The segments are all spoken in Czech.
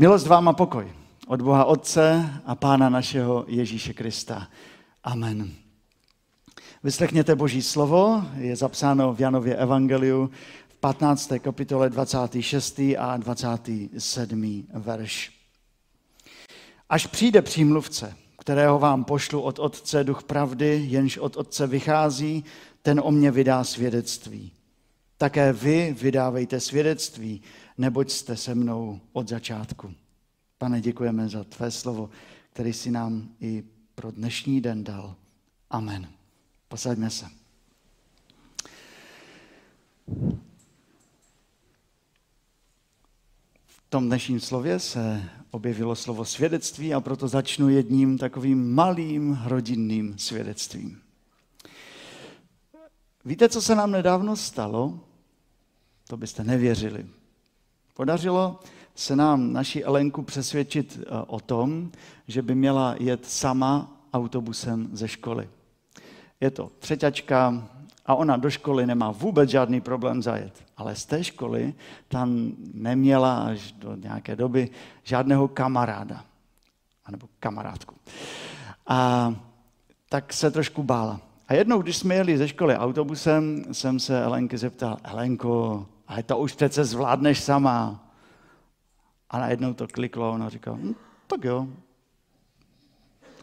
Milost vám a pokoj od Boha Otce a Pána našeho Ježíše Krista. Amen. Vyslechněte Boží slovo, je zapsáno v Janově Evangeliu v 15. kapitole 26. a 27. verš. Až přijde přímluvce, kterého vám pošlu od Otce duch pravdy, jenž od Otce vychází, ten o mě vydá svědectví. Také vy vydávejte svědectví, neboť jste se mnou od začátku. Pane, děkujeme za tvé slovo, který si nám i pro dnešní den dal. Amen. Posaďme se. V tom dnešním slově se objevilo slovo svědectví a proto začnu jedním takovým malým rodinným svědectvím. Víte, co se nám nedávno stalo? To byste nevěřili. Podařilo se nám naši Elenku přesvědčit eh, o tom, že by měla jet sama autobusem ze školy. Je to třeťačka a ona do školy nemá vůbec žádný problém zajet. Ale z té školy tam neměla až do nějaké doby žádného kamaráda. Anebo kamarádku. A tak se trošku bála. A jednou, když jsme jeli ze školy autobusem, jsem se Elenky zeptal, Elenko, ale to už přece zvládneš sama. A najednou to kliklo ona říká, hm, tak jo,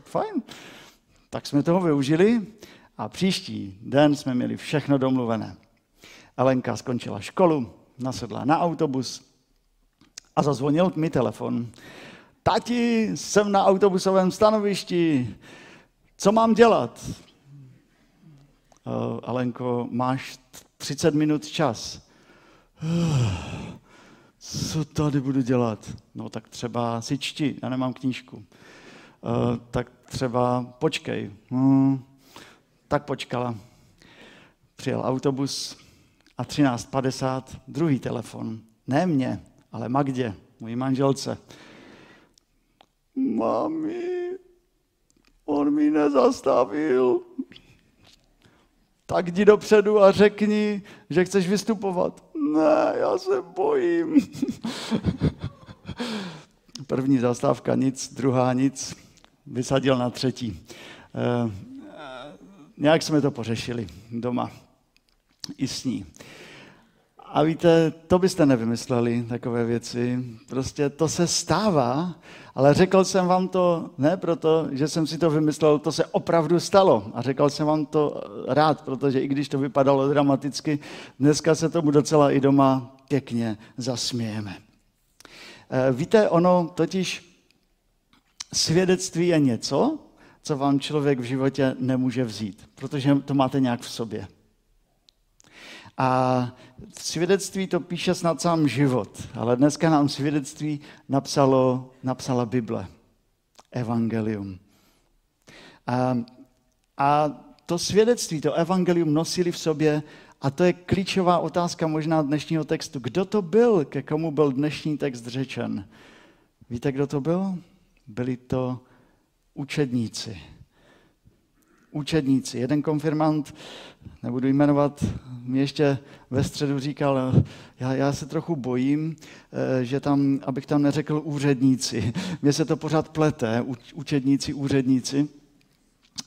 fajn. Tak jsme toho využili a příští den jsme měli všechno domluvené. Elenka skončila školu, nasedla na autobus a zazvonil mi telefon. Tati, jsem na autobusovém stanovišti, co mám dělat? Alenko, máš 30 minut čas. Co tady budu dělat? No tak třeba si čti, já nemám knížku. Uh, tak třeba počkej. Hmm, tak počkala. Přijel autobus a 13.50 druhý telefon. Ne mě, ale Magdě, mojí manželce. Mami, on mi nezastavil. Tak jdi dopředu a řekni, že chceš vystupovat. Ne, já se bojím. První zastávka nic, druhá nic, vysadil na třetí. E, nějak jsme to pořešili doma i s ní. A víte, to byste nevymysleli, takové věci. Prostě to se stává, ale řekl jsem vám to ne proto, že jsem si to vymyslel, to se opravdu stalo. A řekl jsem vám to rád, protože i když to vypadalo dramaticky, dneska se tomu docela i doma pěkně zasmějeme. Eh, víte, ono totiž svědectví je něco, co vám člověk v životě nemůže vzít, protože to máte nějak v sobě. A svědectví to píše snad sám život, ale dneska nám svědectví napsalo, napsala Bible, Evangelium. A, a to svědectví, to evangelium nosili v sobě a to je klíčová otázka možná dnešního textu. Kdo to byl, ke komu byl dnešní text řečen? Víte, kdo to byl? Byli to učedníci učedníci. Jeden konfirmant, nebudu jmenovat, mi ještě ve středu říkal, já, já se trochu bojím, eh, že tam, abych tam neřekl úředníci. Mně se to pořád plete, učedníci, úředníci.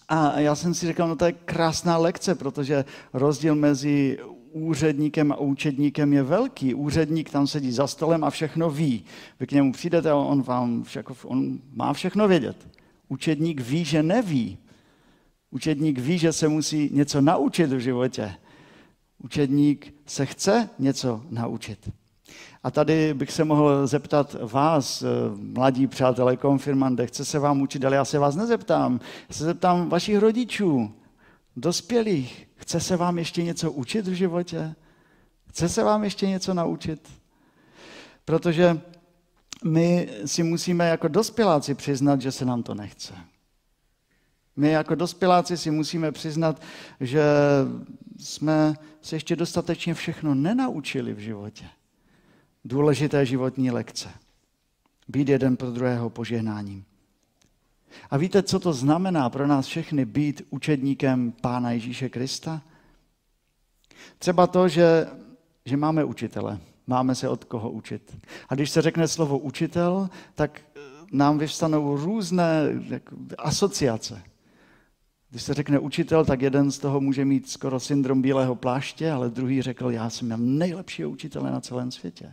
A já jsem si říkal, no to je krásná lekce, protože rozdíl mezi úředníkem a účetníkem je velký. Úředník tam sedí za stolem a všechno ví. Vy k němu přijdete a on, vám všako, on má všechno vědět. Učedník ví, že neví. Učedník ví, že se musí něco naučit v životě. Učedník se chce něco naučit. A tady bych se mohl zeptat vás, eh, mladí přátelé, konfirmande, chce se vám učit, ale já se vás nezeptám. Se zeptám vašich rodičů, dospělých. Chce se vám ještě něco učit v životě? Chce se vám ještě něco naučit? Protože my si musíme jako dospěláci přiznat, že se nám to nechce. My jako dospěláci si musíme přiznat, že jsme se ještě dostatečně všechno nenaučili v životě. Důležité životní lekce. Být jeden pro druhého požehnáním. A víte, co to znamená pro nás všechny být učedníkem Pána Ježíše Krista? Třeba to, že, že máme učitele. máme se od koho učit. A když se řekne slovo učitel, tak nám vyvstanou různé asociace. Když se řekne učitel, tak jeden z toho může mít skoro syndrom bílého pláště, ale druhý řekl, já jsem nejlepšího učitele na celém světě.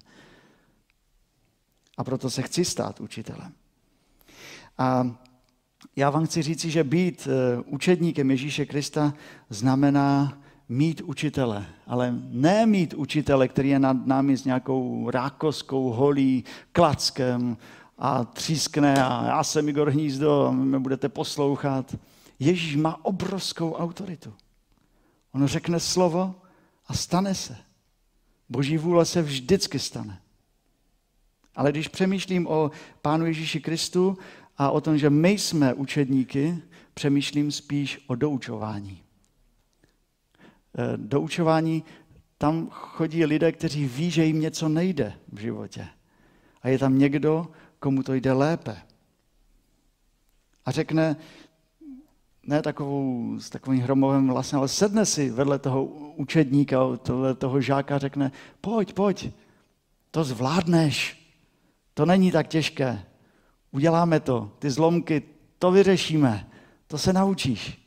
A proto se chci stát učitelem. A já vám chci říci, že být eh, učedníkem Ježíše Krista znamená mít učitele, ale ne mít učitele, který je nad námi s nějakou rákoskou, holí, klackem a třískne a já jsem Igor Hnízdo, mě budete poslouchat. Ježíš má obrovskou autoritu. On řekne slovo a stane se. Boží vůle se vždycky stane. Ale když přemýšlím o Pánu Ježíši Kristu a o tom, že my jsme učedníky, přemýšlím spíš o doučování. E, doučování, tam chodí lidé, kteří ví, že jim něco nejde v životě. A je tam někdo, komu to jde lépe. A řekne, ne takovou, s takovým hromovým hlasem, ale sedne si vedle toho učedníka, vedle toho žáka řekne, pojď, pojď, to zvládneš, to není tak těžké, uděláme to, ty zlomky, to vyřešíme, to se naučíš.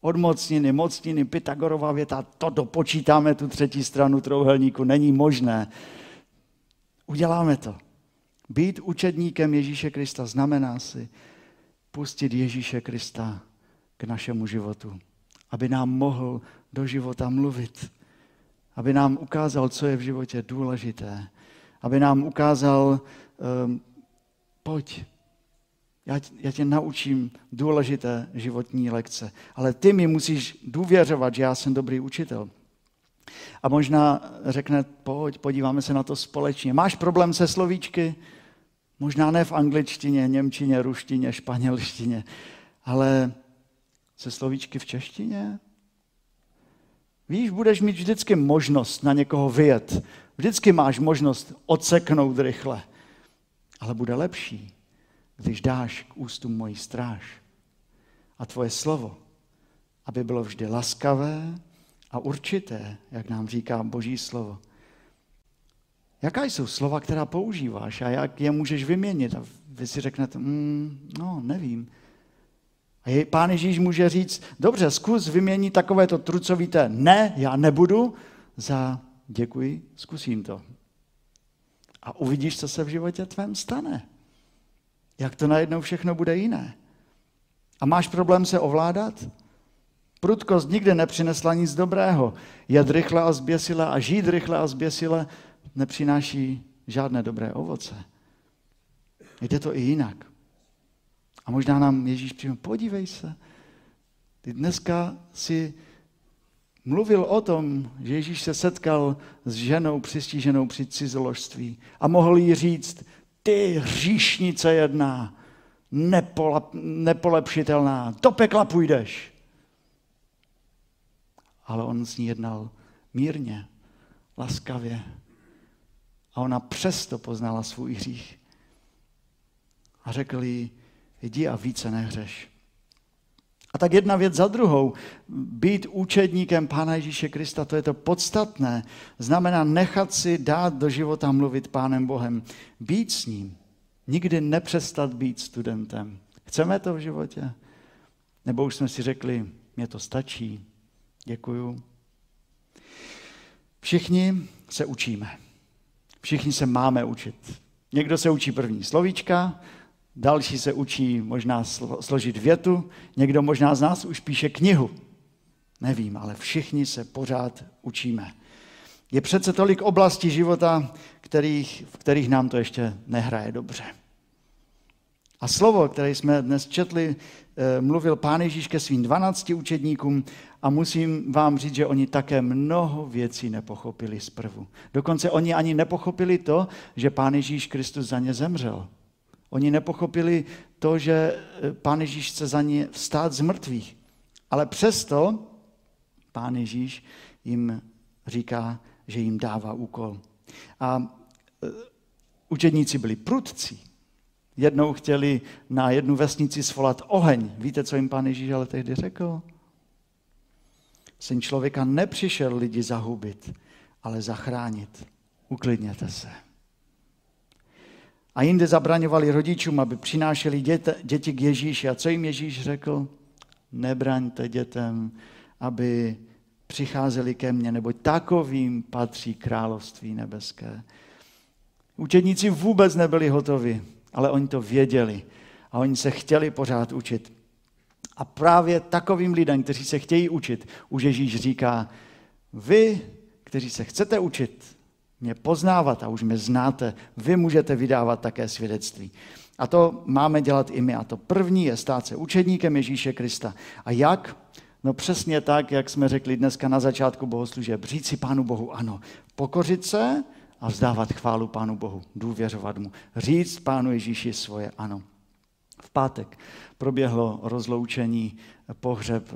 Od mocniny, mocniny, Pythagorova věta, to dopočítáme tu třetí stranu trouhelníku, není možné. Uděláme to. Být učedníkem Ježíše Krista znamená si pustit Ježíše Krista našemu životu, aby nám mohl do života mluvit, aby nám ukázal, co je v životě důležité, aby nám ukázal, um, pojď, já, já tě naučím důležité životní lekce, ale ty mi musíš důvěřovat, že já jsem dobrý učitel. A možná řekne, pojď, podíváme se na to společně. Máš problém se slovíčky? Možná ne v angličtině, němčině, ruštině, španělštině, ale se slovíčky v češtině? Víš, budeš mít vždycky možnost na někoho vyjet. Vždycky máš možnost odseknout rychle. Ale bude lepší, když dáš k ústům moji stráž a tvoje slovo, aby bylo vždy laskavé a určité, jak nám říká Boží slovo. Jaká jsou slova, která používáš a jak je můžeš vyměnit? A vy si řeknete, mm, no, nevím. A pán Ježíš může říct, dobře, zkus vyměnit takovéto trucovité ne, já nebudu, za děkuji, zkusím to. A uvidíš, co se v životě tvém stane. Jak to najednou všechno bude jiné. A máš problém se ovládat? Prudkost nikdy nepřinesla nic dobrého. Jet rychle a zběsile a žít rychle a zběsile nepřináší žádné dobré ovoce. Jde to i jinak. A možná nám Ježíš přijme, podívej se, ty dneska si mluvil o tom, že Ježíš se setkal s ženou přistiženou při cizoložství a mohl jí říct, ty hříšnice jedna, nepolep, nepolepšitelná, do pekla půjdeš. Ale on s ní jednal mírně, laskavě. A ona přesto poznala svůj hřích. A řekl jí, jdi a více nehřeš. A tak jedna věc za druhou. Být účetníkem Pána Ježíše Krista, to je to podstatné. Znamená nechat si dát do života mluvit Pánem Bohem. Být s ním. Nikdy nepřestat být studentem. Chceme to v životě? Nebo už jsme si řekli, mě to stačí, děkuju. Všichni se učíme. Všichni se máme učit. Někdo se učí první slovíčka, další se učí možná složit větu, někdo možná z nás už píše knihu. Nevím, ale všichni se pořád učíme. Je přece tolik oblastí života, kterých, v kterých nám to ještě nehraje dobře. A slovo, které jsme dnes četli, eh, mluvil Pán Ježíš ke svým 12 učedníkům a musím vám říct, že oni také mnoho věcí nepochopili zprvu. Dokonce oni ani nepochopili to, že Pán Ježíš Kristus za ně zemřel. Oni nepochopili to, že eh, Pán Ježíš chce za ně vstát z mrtvých. Ale přesto Pán Ježíš jim říká, že jim dává úkol. A eh, učedníci byli prudcí. Jednou chtěli na jednu vesnici svolat oheň. Víte, co jim Pán Ježíš ale tehdy řekl? Syn člověka nepřišel lidi zahubit, ale zachránit. uklidněte se. A jinde zabraňovali rodičům, aby přinášeli děte, děti k Ježíši. A co jim Ježíš řekl? Nebraňte dětem, aby přicházeli ke mně, neboť takovým patří království nebeské. Učedníci vůbec nebyli hotovi, ale oni to věděli a oni se chtěli pořád učit. A právě takovým lidem, kteří se chtějí učit, už Ježíš říká, vy, kteří se chcete učit, mě poznávat a už mě znáte, vy můžete vydávat také svědectví. A to máme dělat i my. A to první je stát se učedníkem Ježíše Krista. A jak? No přesně tak, jak jsme řekli dneska na začátku bohoslužeb. Říct si Pánu Bohu ano. Pokořit se a vzdávat chválu Pánu Bohu. Důvěřovat mu. Říct Pánu Ježíši svoje ano. V pátek proběhlo rozloučení, pohřeb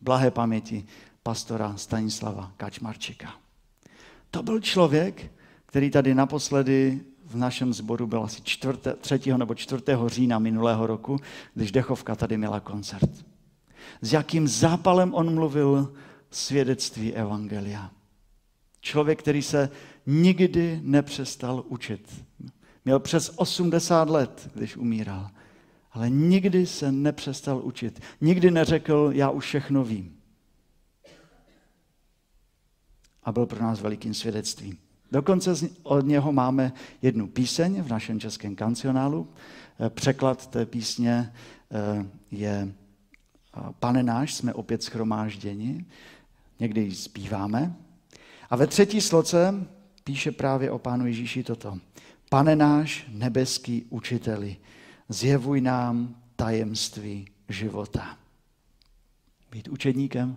blahé paměti pastora Stanislava Kačmarčika. To byl člověk, který tady naposledy v našem sboru byl asi 4, 3. nebo 4. října minulého roku, když Dechovka tady měla koncert. S jakým zápalem on mluvil svědectví Evangelia. Člověk, který se nikdy nepřestal učit. Měl přes 80 let, když umíral, ale nikdy se nepřestal učit. Nikdy neřekl, já už všechno vím. A byl pro nás velikým svědectvím. Dokonce od něho máme jednu píseň v našem českém kancionálu. Eh, překlad té písně eh, je eh, Pane náš, jsme opět schromážděni, někdy ji zpíváme. A ve třetí sloce píše právě o Pánu Ježíši toto. Pane náš nebeský učiteli, zjevuj nám tajemství života. Být učedníkem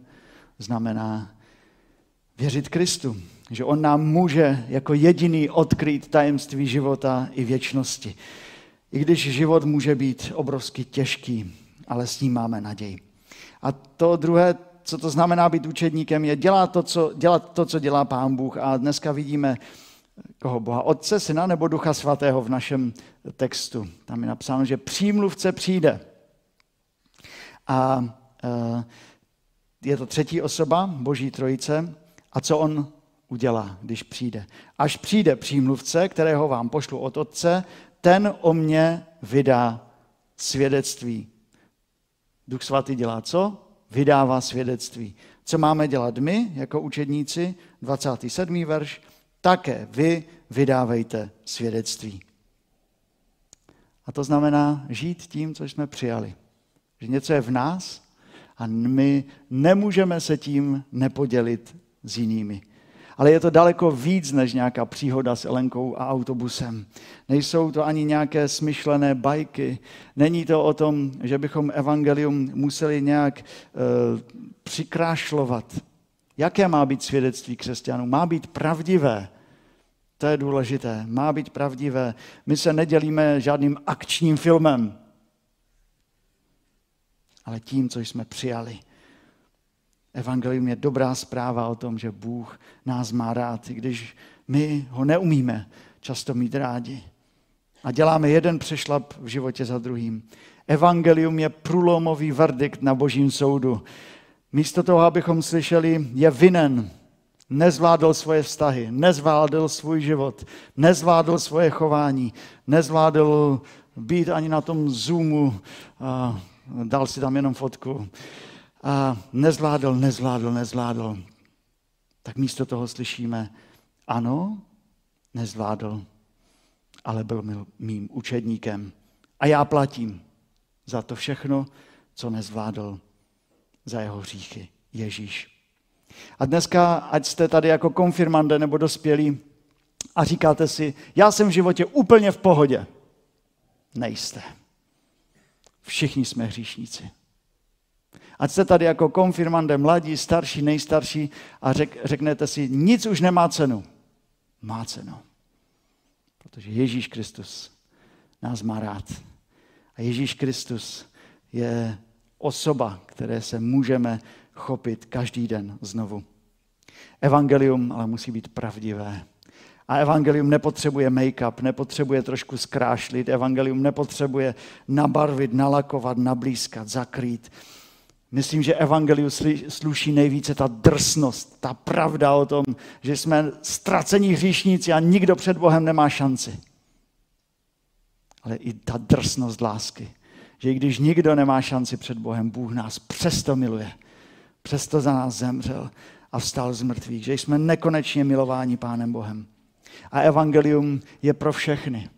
znamená věřit Kristu, že On nám může jako jediný odkrýt tajemství života i věčnosti. I když život může být obrovsky těžký, ale s ním máme naději. A to druhé, co to znamená být učedníkem, je dělat to, co, dělat to, co dělá Pán Bůh. A dneska vidíme koho Boha, Otce, Syna nebo Ducha Svatého v našem textu. Tam je napsáno, že přímluvce přijde. A e, je to třetí osoba, Boží trojice. A co on udělá, když přijde? Až přijde přímluvce, kterého vám pošlu od Otce, ten o mě vydá svědectví. Duch svatý dělá co? Vydává svědectví. Co máme dělat my jako učedníci? 27. verš také vy vydávejte svědectví. A to znamená žít tím, co jsme přijali. Že něco je v nás a my nemůžeme se tím nepodělit s jinými. Ale je to daleko víc než nějaká příhoda s Elenkou a autobusem. Nejsou to ani nějaké smyšlené bajky. Není to o tom, že bychom evangelium museli nějak e, přikrášlovat. Jaké má být svědectví křesťanů? Má být pravdivé. To je důležité. Má být pravdivé. My se nedělíme žádným akčním filmem, ale tím, co jsme přijali. Evangelium je dobrá zpráva o tom, že Bůh nás má rád, i když my ho neumíme často mít rádi. A děláme jeden přešlap v životě za druhým. Evangelium je průlomový verdikt na božím soudu. Místo toho, abychom slyšeli, je vinen, nezvládl svoje vztahy, nezvládl svůj život, nezvládl svoje chování, nezvládl být ani na tom Zoomu, a dal si tam jenom fotku. A nezvládl, nezvládl, nezvládl. Tak místo toho slyšíme, ano, nezvládl, ale byl mým učedníkem. A já platím za to všechno, co nezvládl, za jeho hříchy. Ježíš. A dneska, ať jste tady jako konfirmande nebo dospělí a říkáte si, já jsem v životě úplně v pohodě. Nejste. Všichni jsme hříšníci. Ať jste tady jako konfirmande, mladí, starší, nejstarší a řek, řeknete si, nic už nemá cenu. Má cenu. Protože Ježíš Kristus nás má rád. A Ježíš Kristus je osoba, které se můžeme chopit každý den znovu. Evangelium ale musí být pravdivé. A evangelium nepotřebuje make-up, nepotřebuje trošku zkrášlit, evangelium nepotřebuje nabarvit, nalakovat, nablízkat, zakrýt. Myslím, že evangeliu sluší nejvíce ta drsnost, ta pravda o tom, že jsme ztracení hříšníci a nikdo před Bohem nemá šanci. Ale i ta drsnost lásky, že i když nikdo nemá šanci před Bohem, Bůh nás přesto miluje. Přesto za nás zemřel a vstal z mrtvých, že jsme nekonečně milováni Pánem Bohem. A evangelium je pro všechny.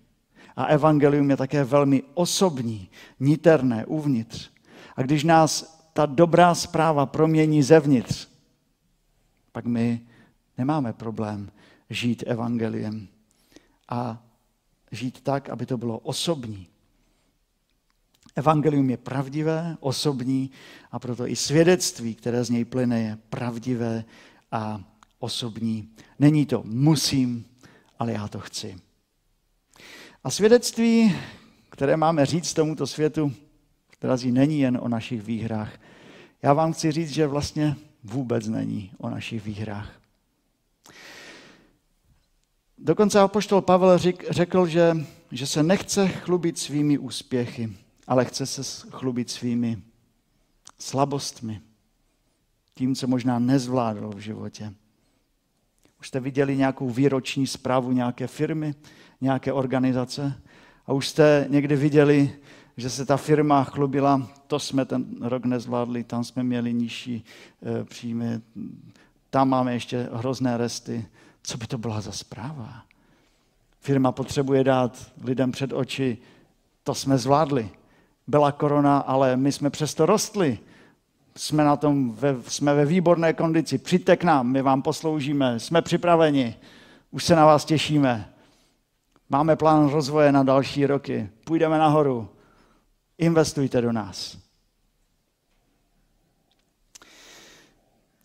A evangelium je také velmi osobní, niterné, uvnitř. A když nás ta dobrá zpráva promění zevnitř, pak my nemáme problém žít evangeliem a žít tak, aby to bylo osobní. Evangelium je pravdivé, osobní a proto i svědectví, které z něj plyne, je pravdivé a osobní. Není to musím, ale já to chci. A svědectví, které máme říct tomuto světu, drazí, není jen o našich výhrách. Já vám chci říct, že vlastně vůbec není o našich výhrách. Dokonce apoštol Pavel řekl, že, že se nechce chlubit svými úspěchy, ale chce se chlubit svými slabostmi, tím, co možná nezvládl v životě. Už jste viděli nějakou výroční zprávu nějaké firmy, nějaké organizace a už jste někdy viděli, že se ta firma chlubila, to jsme ten rok nezvládli, tam jsme měli nižší e, příjmy, tam máme ještě hrozné resty. Co by to byla za zpráva? Firma potřebuje dát lidem před oči, to jsme zvládli. Byla korona, ale my jsme přesto rostli. Jsme, na tom ve, jsme ve výborné kondici, přijďte k nám, my vám posloužíme, jsme připraveni, už se na vás těšíme. Máme plán rozvoje na další roky, půjdeme nahoru, investujte do nás.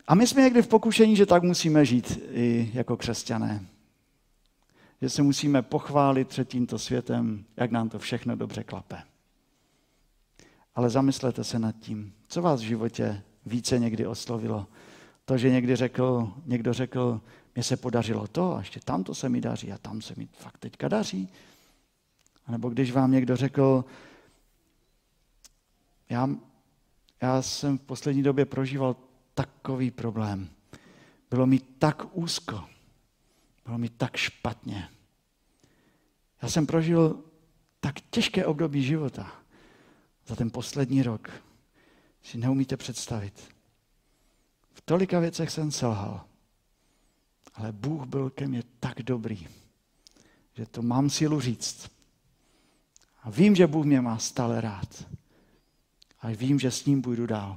A my jsme někdy v pokušení, že tak musíme žít i jako křesťané. Že se musíme pochválit před tímto světem, jak nám to všechno dobře klape. Ale zamyslete se nad tím, co vás v životě více někdy oslovilo. To, že někdy řekl, někdo řekl, mně se podařilo to a ještě tamto se mi daří a tam se mi fakt teďka daří. A nebo když vám někdo řekl, já, já jsem v poslední době prožíval takový problém. Bylo mi tak úzko. Bylo mi tak špatně. Já jsem prožil tak těžké období života za ten poslední rok si neumíte představit. V tolika věcech jsem selhal, ale Bůh byl ke mně tak dobrý, že to mám sílu říct. A vím, že Bůh mě má stále rád. A vím, že s ním půjdu dál.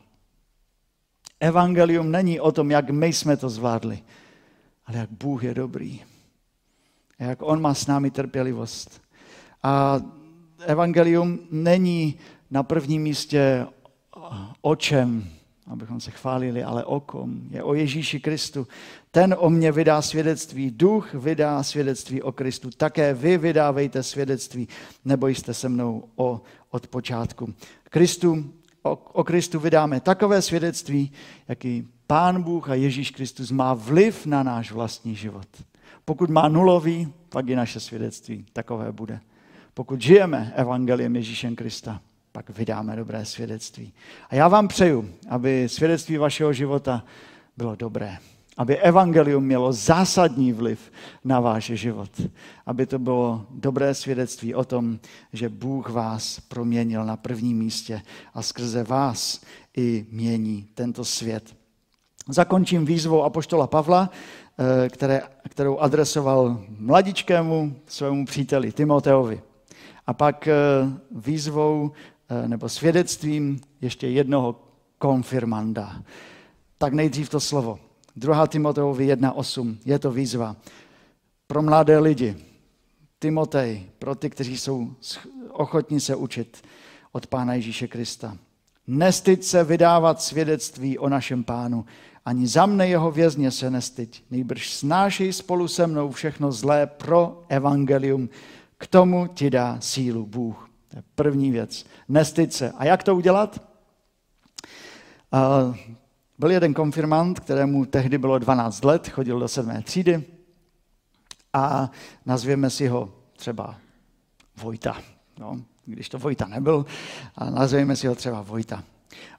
Evangelium není o tom, jak my jsme to zvládli, ale jak Bůh je dobrý. A jak On má s námi trpělivost. A evangelium není na prvním místě o čem, abychom se chválili, ale o kom. Je o Ježíši Kristu. Ten o mě vydá svědectví, duch vydá svědectví o Kristu. Také vy vydávejte svědectví, nebo jste se mnou o, od počátku. Kristu, o, o Kristu vydáme takové svědectví, jaký Pán Bůh a Ježíš Kristus má vliv na náš vlastní život. Pokud má nulový, pak i naše svědectví takové bude. Pokud žijeme evangeliem Ježíšem Krista, pak vydáme dobré svědectví. A já vám přeju, aby svědectví vašeho života bylo dobré. Aby evangelium mělo zásadní vliv na váš život. Aby to bylo dobré svědectví o tom, že Bůh vás proměnil na prvním místě a skrze vás i mění tento svět. Zakončím výzvou Apoštola Pavla, eh, které, kterou adresoval mladičkému svému příteli Timoteovi. A pak eh, výzvou nebo svědectvím ještě jednoho konfirmanda. Tak nejdřív to slovo. 2. Timoteovi 1.8. Je to výzva pro mladé lidi. Timotej, pro ty, kteří jsou ochotní se učit od Pána Ježíše Krista. Nestyď se vydávat svědectví o našem pánu, ani za mne jeho vězně se nestyď, nejbrž snášej spolu se mnou všechno zlé pro evangelium, k tomu ti dá sílu Bůh. To je první věc. Nestyď se. A jak to udělat? Byl jeden konfirmant, kterému tehdy bylo 12 let, chodil do sedmé třídy a nazvěme si ho třeba Vojta. No, když to Vojta nebyl, a nazveme si ho třeba Vojta.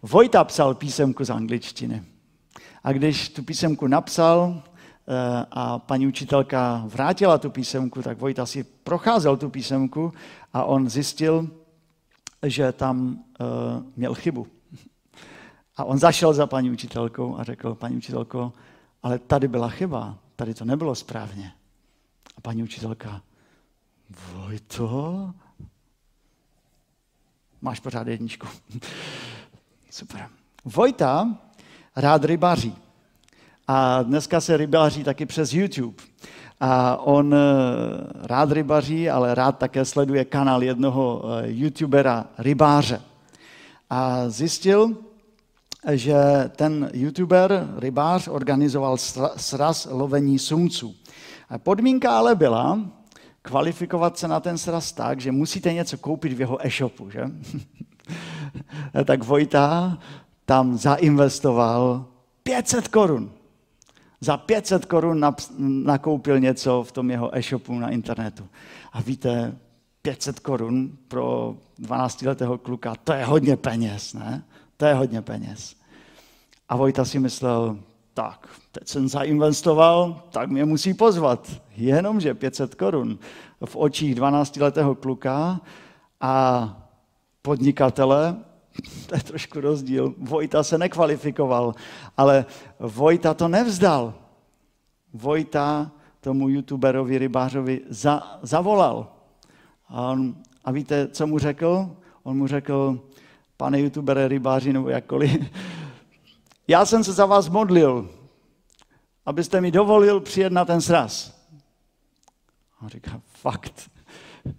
Vojta psal písemku z angličtiny. A když tu písemku napsal a paní učitelka vrátila tu písemku, tak Vojta si procházel tu písemku a on zjistil, že tam uh, měl chybu. A on zašel za paní učitelkou a řekl, paní učitelko, ale tady byla chyba, tady to nebylo správně. A paní učitelka, Vojto, máš pořád jedničku. Super. Vojta rád rybaří. A dneska se rybáří taky přes YouTube. A on eh, rád rybaří, ale rád také sleduje kanál jednoho eh, youtubera rybáře. A zjistil, že ten youtuber, rybář, organizoval sraz lovení sumců. A podmínka ale byla kvalifikovat se na ten sraz tak, že musíte něco koupit v jeho e-shopu, že? tak Vojta tam zainvestoval 500 korun za 500 korun nakoupil něco v tom jeho e-shopu na internetu. A víte, 500 korun pro 12-letého kluka, to je hodně peněz, ne? To je hodně peněz. A Vojta si myslel, tak, teď jsem zainvestoval, tak mě musí pozvat. Jenomže 500 korun v očích 12-letého kluka a podnikatele, to je trošku rozdíl. Vojta se nekvalifikoval, ale Vojta to nevzdal. Vojta tomu youtuberovi, rybářovi za, zavolal. A, on, a víte, co mu řekl? On mu řekl, pane youtubere, rybáři nebo jakkoliv, já jsem se za vás modlil, abyste mi dovolil přijet na ten sraz. A on říká, fakt.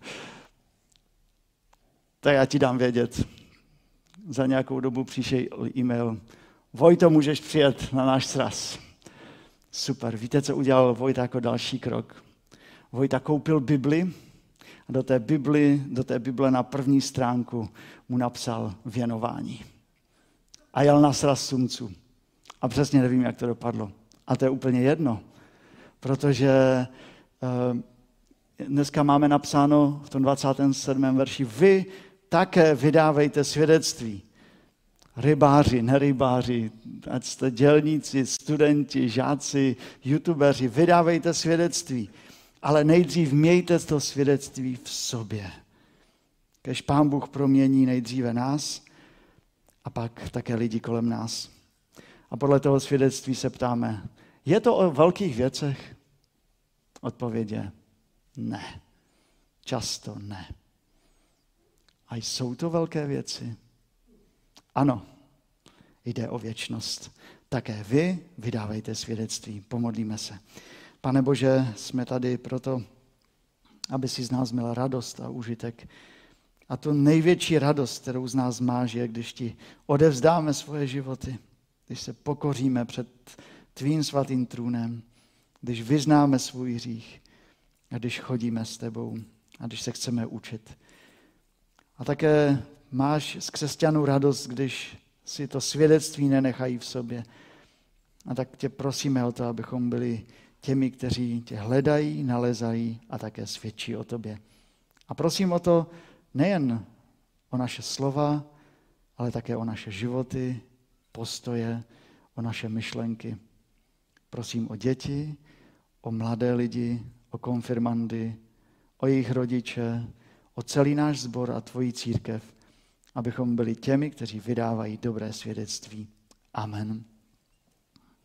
Tak já ti dám vědět za nějakou dobu přišel e-mail, Vojto, můžeš přijet na náš sraz. Super. Víte, co udělal Vojta jako další krok? Vojta koupil Bibli a do té, Bibli, do té Bible na první stránku mu napsal věnování. A jel na sraz sumců. A přesně nevím, jak to dopadlo. A to je úplně jedno, protože uh, dneska máme napsáno v tom 27. verši, vy také vydávejte svědectví. Rybáři, nerybáři, ať jste dělníci, studenti, žáci, youtubeři, vydávejte svědectví. Ale nejdřív mějte to svědectví v sobě. Kež Pán Bůh promění nejdříve nás a pak také lidi kolem nás. A podle toho svědectví se ptáme, je to o velkých věcech? Odpověď je ne. Často ne. A jsou to velké věci? Ano, jde o věčnost. Také vy vydávejte svědectví. Pomodlíme se. Pane Bože, jsme tady proto, aby si z nás měl radost a užitek. A tu největší radost, kterou z nás máš, je, když ti odevzdáme svoje životy, když se pokoříme před tvým svatým trůnem, když vyznáme svůj hřích a když chodíme s tebou a když se chceme učit. A také máš z křesťanů radost, když si to svědectví nenechají v sobě. A tak tě prosíme o to, abychom byli těmi, kteří tě hledají, nalezají a také svědčí o tobě. A prosím o to nejen o naše slova, ale také o naše životy, postoje, o naše myšlenky. Prosím o děti, o mladé lidi, o konfirmandy, o jejich rodiče, o celý náš sbor a tvoji církev, abychom byli těmi, kteří vydávají dobré svědectví. Amen.